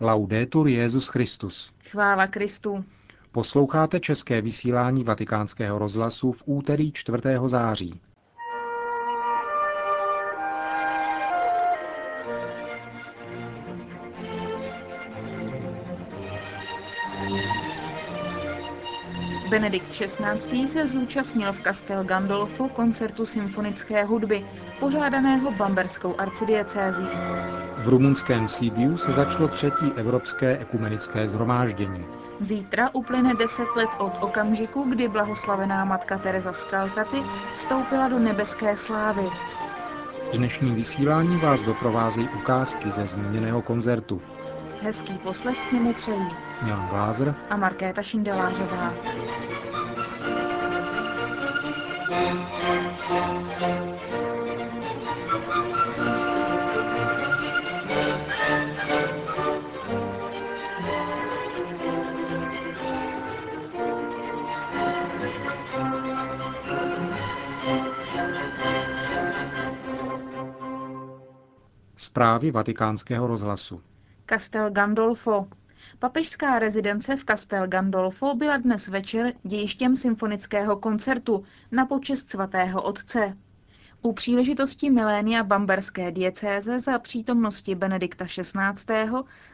Laudetur Jezus Christus. Chvála Kristu. Posloucháte české vysílání Vatikánského rozhlasu v úterý 4. září. Benedikt XVI. se zúčastnil v Castel Gandolfo koncertu symfonické hudby, pořádaného bamberskou arcidiecézí. V rumunském Sibiu se začalo třetí evropské ekumenické zhromáždění. Zítra uplyne deset let od okamžiku, kdy blahoslavená matka Teresa z Kalkaty vstoupila do nebeské slávy. Dnešní vysílání vás doprovázejí ukázky ze zmíněného koncertu. Hezký poslech k němu přejí Milan Glázer a Markéta Šindelářová. Zprávy vatikánského rozhlasu. Castel Gandolfo. Papežská rezidence v Castel Gandolfo byla dnes večer dějištěm symfonického koncertu na počest svatého otce. U příležitosti milénia bamberské diecéze za přítomnosti Benedikta XVI.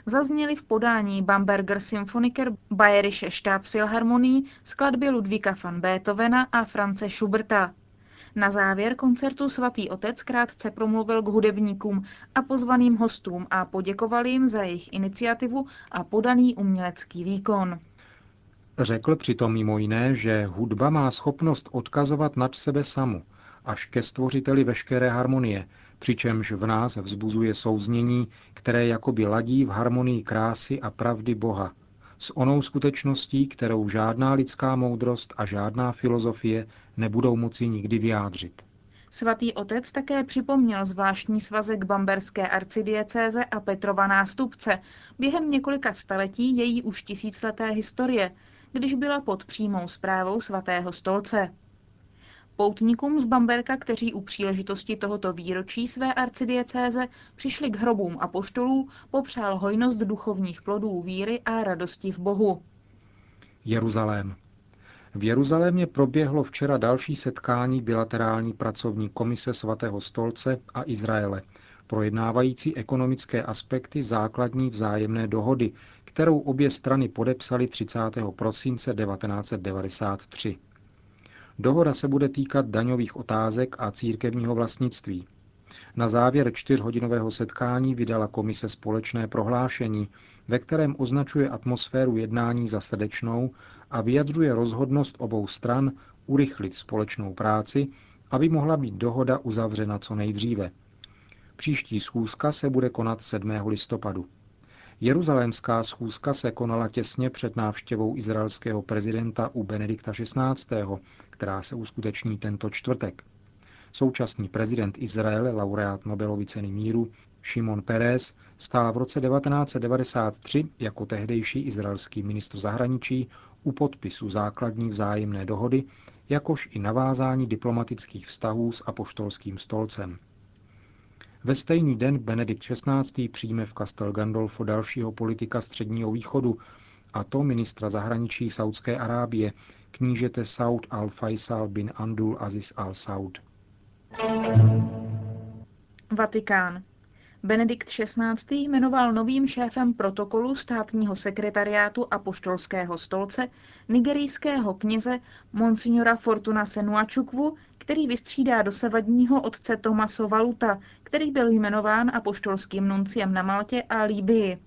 zazněly v podání Bamberger Symphoniker Bayerische Staatsphilharmonie skladby Ludvíka van Beethovena a France Schuberta. Na závěr koncertu svatý otec krátce promluvil k hudebníkům a pozvaným hostům a poděkoval jim za jejich iniciativu a podaný umělecký výkon. Řekl přitom mimo jiné, že hudba má schopnost odkazovat nad sebe samu, až ke stvořiteli veškeré harmonie, přičemž v nás vzbuzuje souznění, které jakoby ladí v harmonii krásy a pravdy Boha, s onou skutečností, kterou žádná lidská moudrost a žádná filozofie nebudou moci nikdy vyjádřit. Svatý otec také připomněl zvláštní svazek Bamberské arcidiecéze a Petrova nástupce během několika staletí její už tisícleté historie, když byla pod přímou zprávou svatého stolce. Poutníkům z Bamberka, kteří u příležitosti tohoto výročí své arcidiecéze přišli k hrobům a poštolů, popřál hojnost duchovních plodů víry a radosti v Bohu. Jeruzalém. V Jeruzalémě proběhlo včera další setkání bilaterální pracovní komise svatého stolce a Izraele, projednávající ekonomické aspekty základní vzájemné dohody, kterou obě strany podepsaly 30. prosince 1993. Dohoda se bude týkat daňových otázek a církevního vlastnictví. Na závěr čtyřhodinového setkání vydala komise společné prohlášení, ve kterém označuje atmosféru jednání za srdečnou a vyjadřuje rozhodnost obou stran urychlit společnou práci, aby mohla být dohoda uzavřena co nejdříve. Příští schůzka se bude konat 7. listopadu. Jeruzalémská schůzka se konala těsně před návštěvou izraelského prezidenta u Benedikta XVI., která se uskuteční tento čtvrtek. Současný prezident Izraele, laureát Nobelovy ceny míru, Šimon Peres, stál v roce 1993 jako tehdejší izraelský ministr zahraničí u podpisu základní vzájemné dohody, jakož i navázání diplomatických vztahů s apoštolským stolcem. Ve stejný den Benedikt XVI. přijme v Castel Gandolfo dalšího politika Středního východu, a to ministra zahraničí Saudské Arábie, knížete Saud al-Faisal bin Andul Aziz al-Saud. Vatikán. Benedikt XVI. jmenoval novým šéfem protokolu státního sekretariátu a poštolského stolce nigerijského kněze Monsignora Fortuna Senuačukvu, který vystřídá dosavadního otce Tomaso Valuta, který byl jmenován apoštolským nunciem na Maltě a Líbii.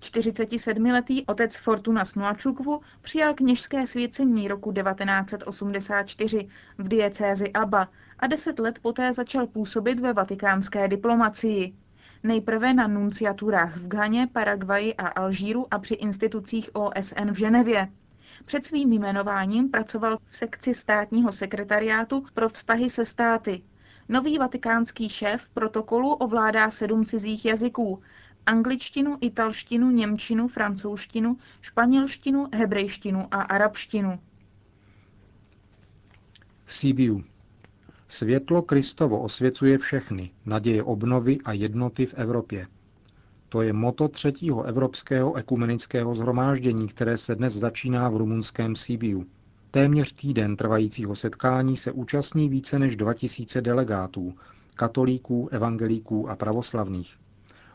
47-letý otec Fortuna Snuačukvu přijal kněžské svěcení roku 1984 v diecézi Aba a deset let poté začal působit ve vatikánské diplomacii. Nejprve na nunciaturách v Ghaně, Paraguaji a Alžíru a při institucích OSN v Ženevě. Před svým jmenováním pracoval v sekci státního sekretariátu pro vztahy se státy. Nový vatikánský šéf protokolu ovládá sedm cizích jazyků. Angličtinu, italštinu, němčinu, francouzštinu, španělštinu, hebrejštinu a arabštinu. Sibiu. Světlo Kristovo osvěcuje všechny, naděje obnovy a jednoty v Evropě. To je moto třetího evropského ekumenického zhromáždění, které se dnes začíná v rumunském Sibiu. Téměř týden trvajícího setkání se účastní více než 2000 delegátů, katolíků, evangelíků a pravoslavných.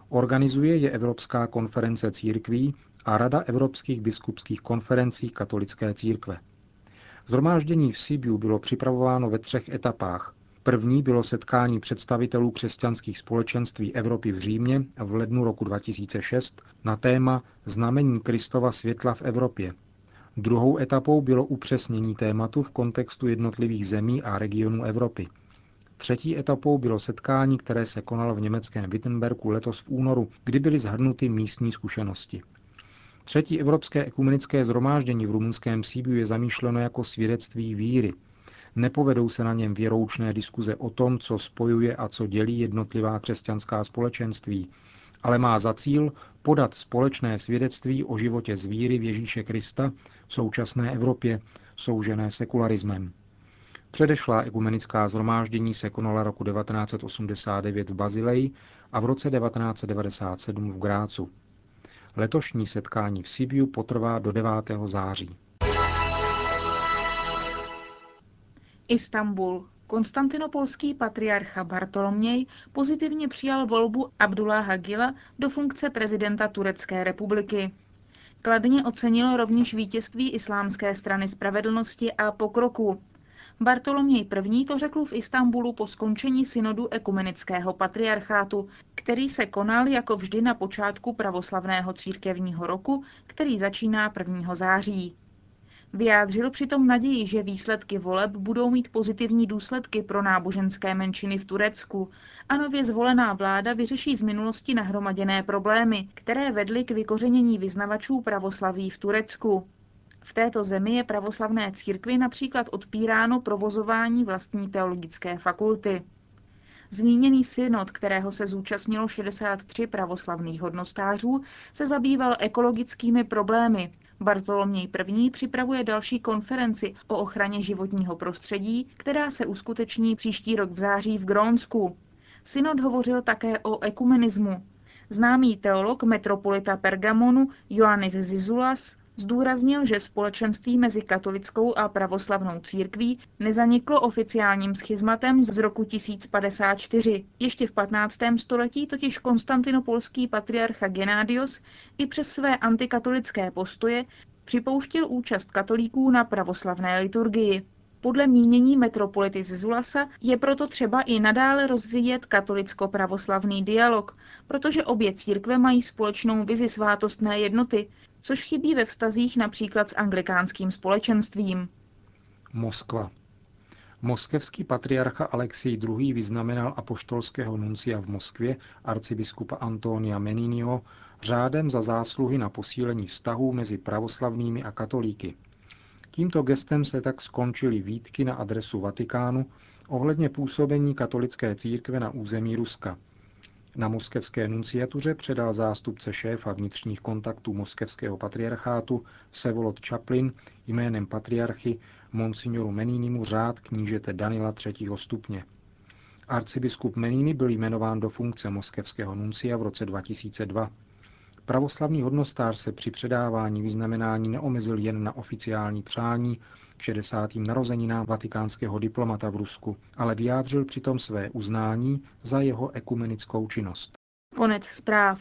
Organizuje je Evropská konference církví a Rada evropských biskupských konferencí katolické církve. Zhromáždění v Sibiu bylo připravováno ve třech etapách. První bylo setkání představitelů křesťanských společenství Evropy v Římě v lednu roku 2006 na téma Znamení Kristova světla v Evropě. Druhou etapou bylo upřesnění tématu v kontextu jednotlivých zemí a regionů Evropy. Třetí etapou bylo setkání, které se konalo v německém Wittenbergu letos v únoru, kdy byly zhrnuty místní zkušenosti. Třetí Evropské ekumenické zhromáždění v rumunském Síbiu je zamýšleno jako svědectví víry. Nepovedou se na něm věroučné diskuze o tom, co spojuje a co dělí jednotlivá křesťanská společenství, ale má za cíl podat společné svědectví o životě z víry v Ježíše Krista v současné Evropě, soužené sekularismem. Předešlá ekumenická zhromáždění se konala roku 1989 v Bazileji a v roce 1997 v Grácu. Letošní setkání v Sibiu potrvá do 9. září. Istanbul. Konstantinopolský patriarcha Bartoloměj pozitivně přijal volbu Abdullah Gila do funkce prezidenta Turecké republiky. Kladně ocenil rovněž vítězství Islámské strany spravedlnosti a pokroku. Bartoloměj I. to řekl v Istanbulu po skončení synodu ekumenického patriarchátu, který se konal jako vždy na počátku pravoslavného církevního roku, který začíná 1. září. Vyjádřil přitom naději, že výsledky voleb budou mít pozitivní důsledky pro náboženské menšiny v Turecku a nově zvolená vláda vyřeší z minulosti nahromaděné problémy, které vedly k vykořenění vyznavačů pravoslaví v Turecku. V této zemi je pravoslavné církvi například odpíráno provozování vlastní teologické fakulty. Zmíněný synod, kterého se zúčastnilo 63 pravoslavných hodnostářů, se zabýval ekologickými problémy. Bartoloměj I. připravuje další konferenci o ochraně životního prostředí, která se uskuteční příští rok v září v Grónsku. Synod hovořil také o ekumenismu. Známý teolog metropolita Pergamonu Ioannis Zizulas Zdůraznil, že společenství mezi katolickou a pravoslavnou církví nezaniklo oficiálním schizmatem z roku 1054. Ještě v 15. století totiž konstantinopolský patriarcha Genádios i přes své antikatolické postoje připouštěl účast katolíků na pravoslavné liturgii. Podle mínění metropolity z Zulasa je proto třeba i nadále rozvíjet katolicko-pravoslavný dialog, protože obě církve mají společnou vizi svátostné jednoty, což chybí ve vztazích například s anglikánským společenstvím. Moskva. Moskevský patriarcha Alexij II. vyznamenal apoštolského nuncia v Moskvě arcibiskupa Antonia Meninio řádem za zásluhy na posílení vztahů mezi pravoslavnými a katolíky. Tímto gestem se tak skončily výtky na adresu Vatikánu ohledně působení katolické církve na území Ruska. Na moskevské nunciatuře předal zástupce šéfa vnitřních kontaktů moskevského patriarchátu Vsevolod Chaplin jménem patriarchy monsignoru Meninimu řád knížete Danila III. stupně. Arcibiskup Menini byl jmenován do funkce moskevského nuncia v roce 2002. Pravoslavný hodnostář se při předávání vyznamenání neomezil jen na oficiální přání k 60. narozeninám vatikánského diplomata v Rusku, ale vyjádřil přitom své uznání za jeho ekumenickou činnost. Konec zpráv.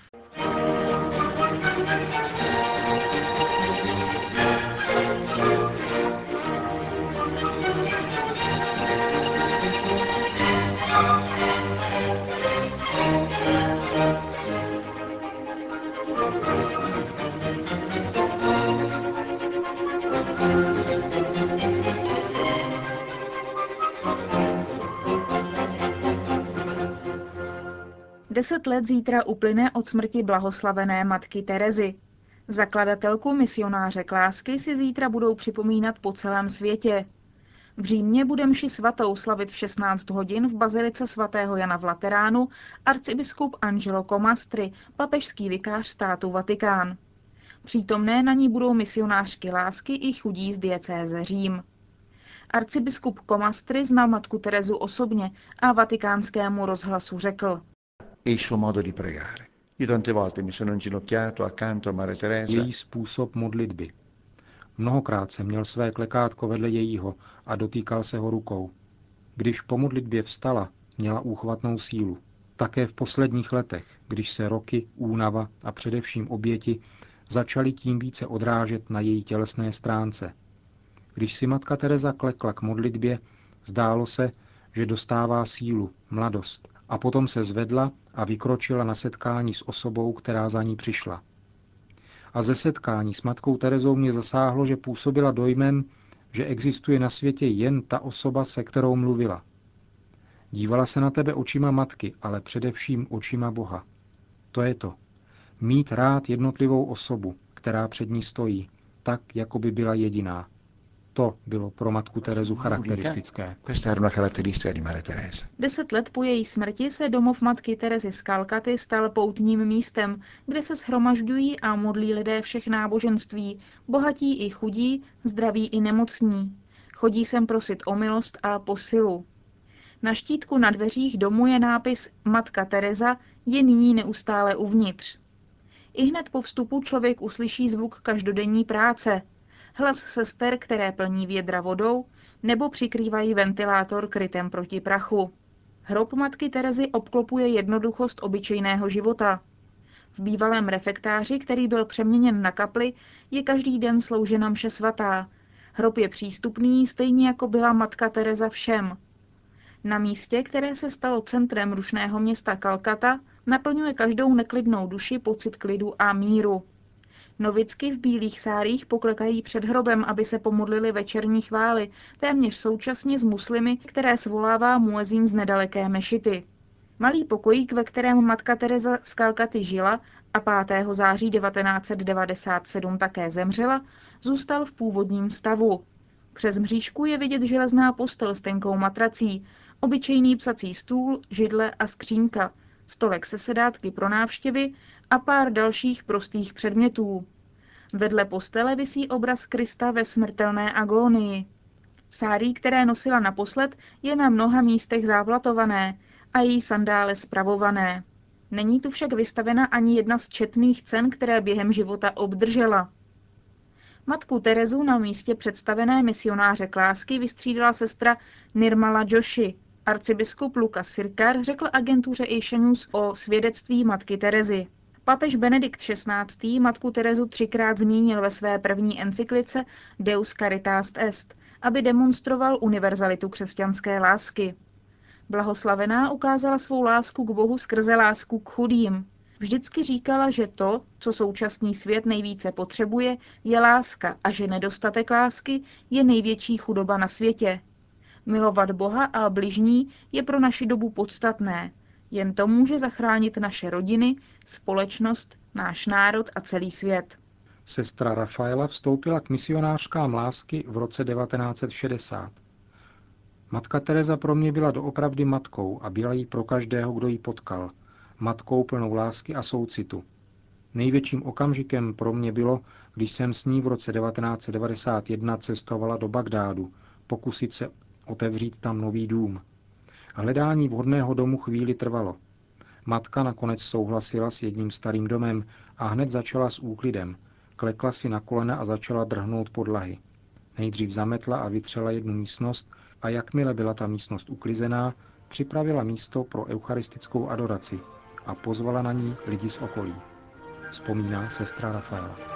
Deset let zítra uplyne od smrti blahoslavené matky Terezy. Zakladatelku misionáře Klásky si zítra budou připomínat po celém světě. V Římě bude mši svatou slavit v 16 hodin v bazilice svatého Jana v Lateránu arcibiskup Angelo Comastri, papežský vikář státu Vatikán. Přítomné na ní budou misionářky lásky i chudí z diecéze Řím. Arcibiskup Comastri znal matku Terezu osobně a vatikánskému rozhlasu řekl. E il suo modo di pregare. Její způsob modlitby. Mnohokrát jsem měl své klekátko vedle jejího a dotýkal se ho rukou. Když po modlitbě vstala, měla úchvatnou sílu. Také v posledních letech, když se roky, únava a především oběti začaly tím více odrážet na její tělesné stránce. Když si matka Teresa klekla k modlitbě, zdálo se, že dostává sílu, mladost a potom se zvedla a vykročila na setkání s osobou, která za ní přišla. A ze setkání s matkou Terezou mě zasáhlo, že působila dojmem, že existuje na světě jen ta osoba, se kterou mluvila. Dívala se na tebe očima matky, ale především očima Boha. To je to. Mít rád jednotlivou osobu, která před ní stojí, tak, jako by byla jediná. To bylo pro matku Terezu charakteristické. Deset let po její smrti se domov matky Terezy z Kalkaty stal poutním místem, kde se shromažďují a modlí lidé všech náboženství, bohatí i chudí, zdraví i nemocní. Chodí sem prosit o milost a posilu. Na štítku na dveřích domu je nápis Matka Teresa je nyní neustále uvnitř. I hned po vstupu člověk uslyší zvuk každodenní práce. Hlas sester, které plní vědra vodou, nebo přikrývají ventilátor krytem proti prachu. Hrob matky Terezy obklopuje jednoduchost obyčejného života. V bývalém refektáři, který byl přeměněn na kapli, je každý den sloužena mše svatá. Hrob je přístupný, stejně jako byla matka Teresa všem. Na místě, které se stalo centrem rušného města Kalkata, naplňuje každou neklidnou duši pocit klidu a míru. Novicky v bílých sárích poklekají před hrobem, aby se pomodlili večerní chvály, téměř současně s muslimy, které svolává muezín z nedaleké mešity. Malý pokojík, ve kterém matka Teresa z Kalkaty žila a 5. září 1997 také zemřela, zůstal v původním stavu. Přes mřížku je vidět železná postel s tenkou matrací, obyčejný psací stůl, židle a skřínka, stolek se sedátky pro návštěvy a pár dalších prostých předmětů. Vedle postele visí obraz Krista ve smrtelné agónii. Sárí, které nosila naposled, je na mnoha místech závlatované a její sandále spravované. Není tu však vystavena ani jedna z četných cen, které během života obdržela. Matku Terezu na místě představené misionáře Klásky vystřídala sestra Nirmala Joshi, Arcibiskup Lukas Sirkar řekl agentuře Asia News o svědectví matky Terezy. Papež Benedikt XVI. matku Terezu třikrát zmínil ve své první encyklice Deus Caritas Est, aby demonstroval univerzalitu křesťanské lásky. Blahoslavená ukázala svou lásku k Bohu skrze lásku k chudým. Vždycky říkala, že to, co současný svět nejvíce potřebuje, je láska a že nedostatek lásky je největší chudoba na světě. Milovat Boha a bližní je pro naši dobu podstatné. Jen to může zachránit naše rodiny, společnost, náš národ a celý svět. Sestra Rafaela vstoupila k misionářkám lásky v roce 1960. Matka Teresa pro mě byla doopravdy matkou a byla jí pro každého, kdo ji potkal. Matkou plnou lásky a soucitu. Největším okamžikem pro mě bylo, když jsem s ní v roce 1991 cestovala do Bagdádu, pokusit se otevřít tam nový dům. Hledání vhodného domu chvíli trvalo. Matka nakonec souhlasila s jedním starým domem a hned začala s úklidem. Klekla si na kolena a začala drhnout podlahy. Nejdřív zametla a vytřela jednu místnost a jakmile byla ta místnost uklizená, připravila místo pro eucharistickou adoraci a pozvala na ní lidi z okolí. Vzpomíná sestra Rafaela.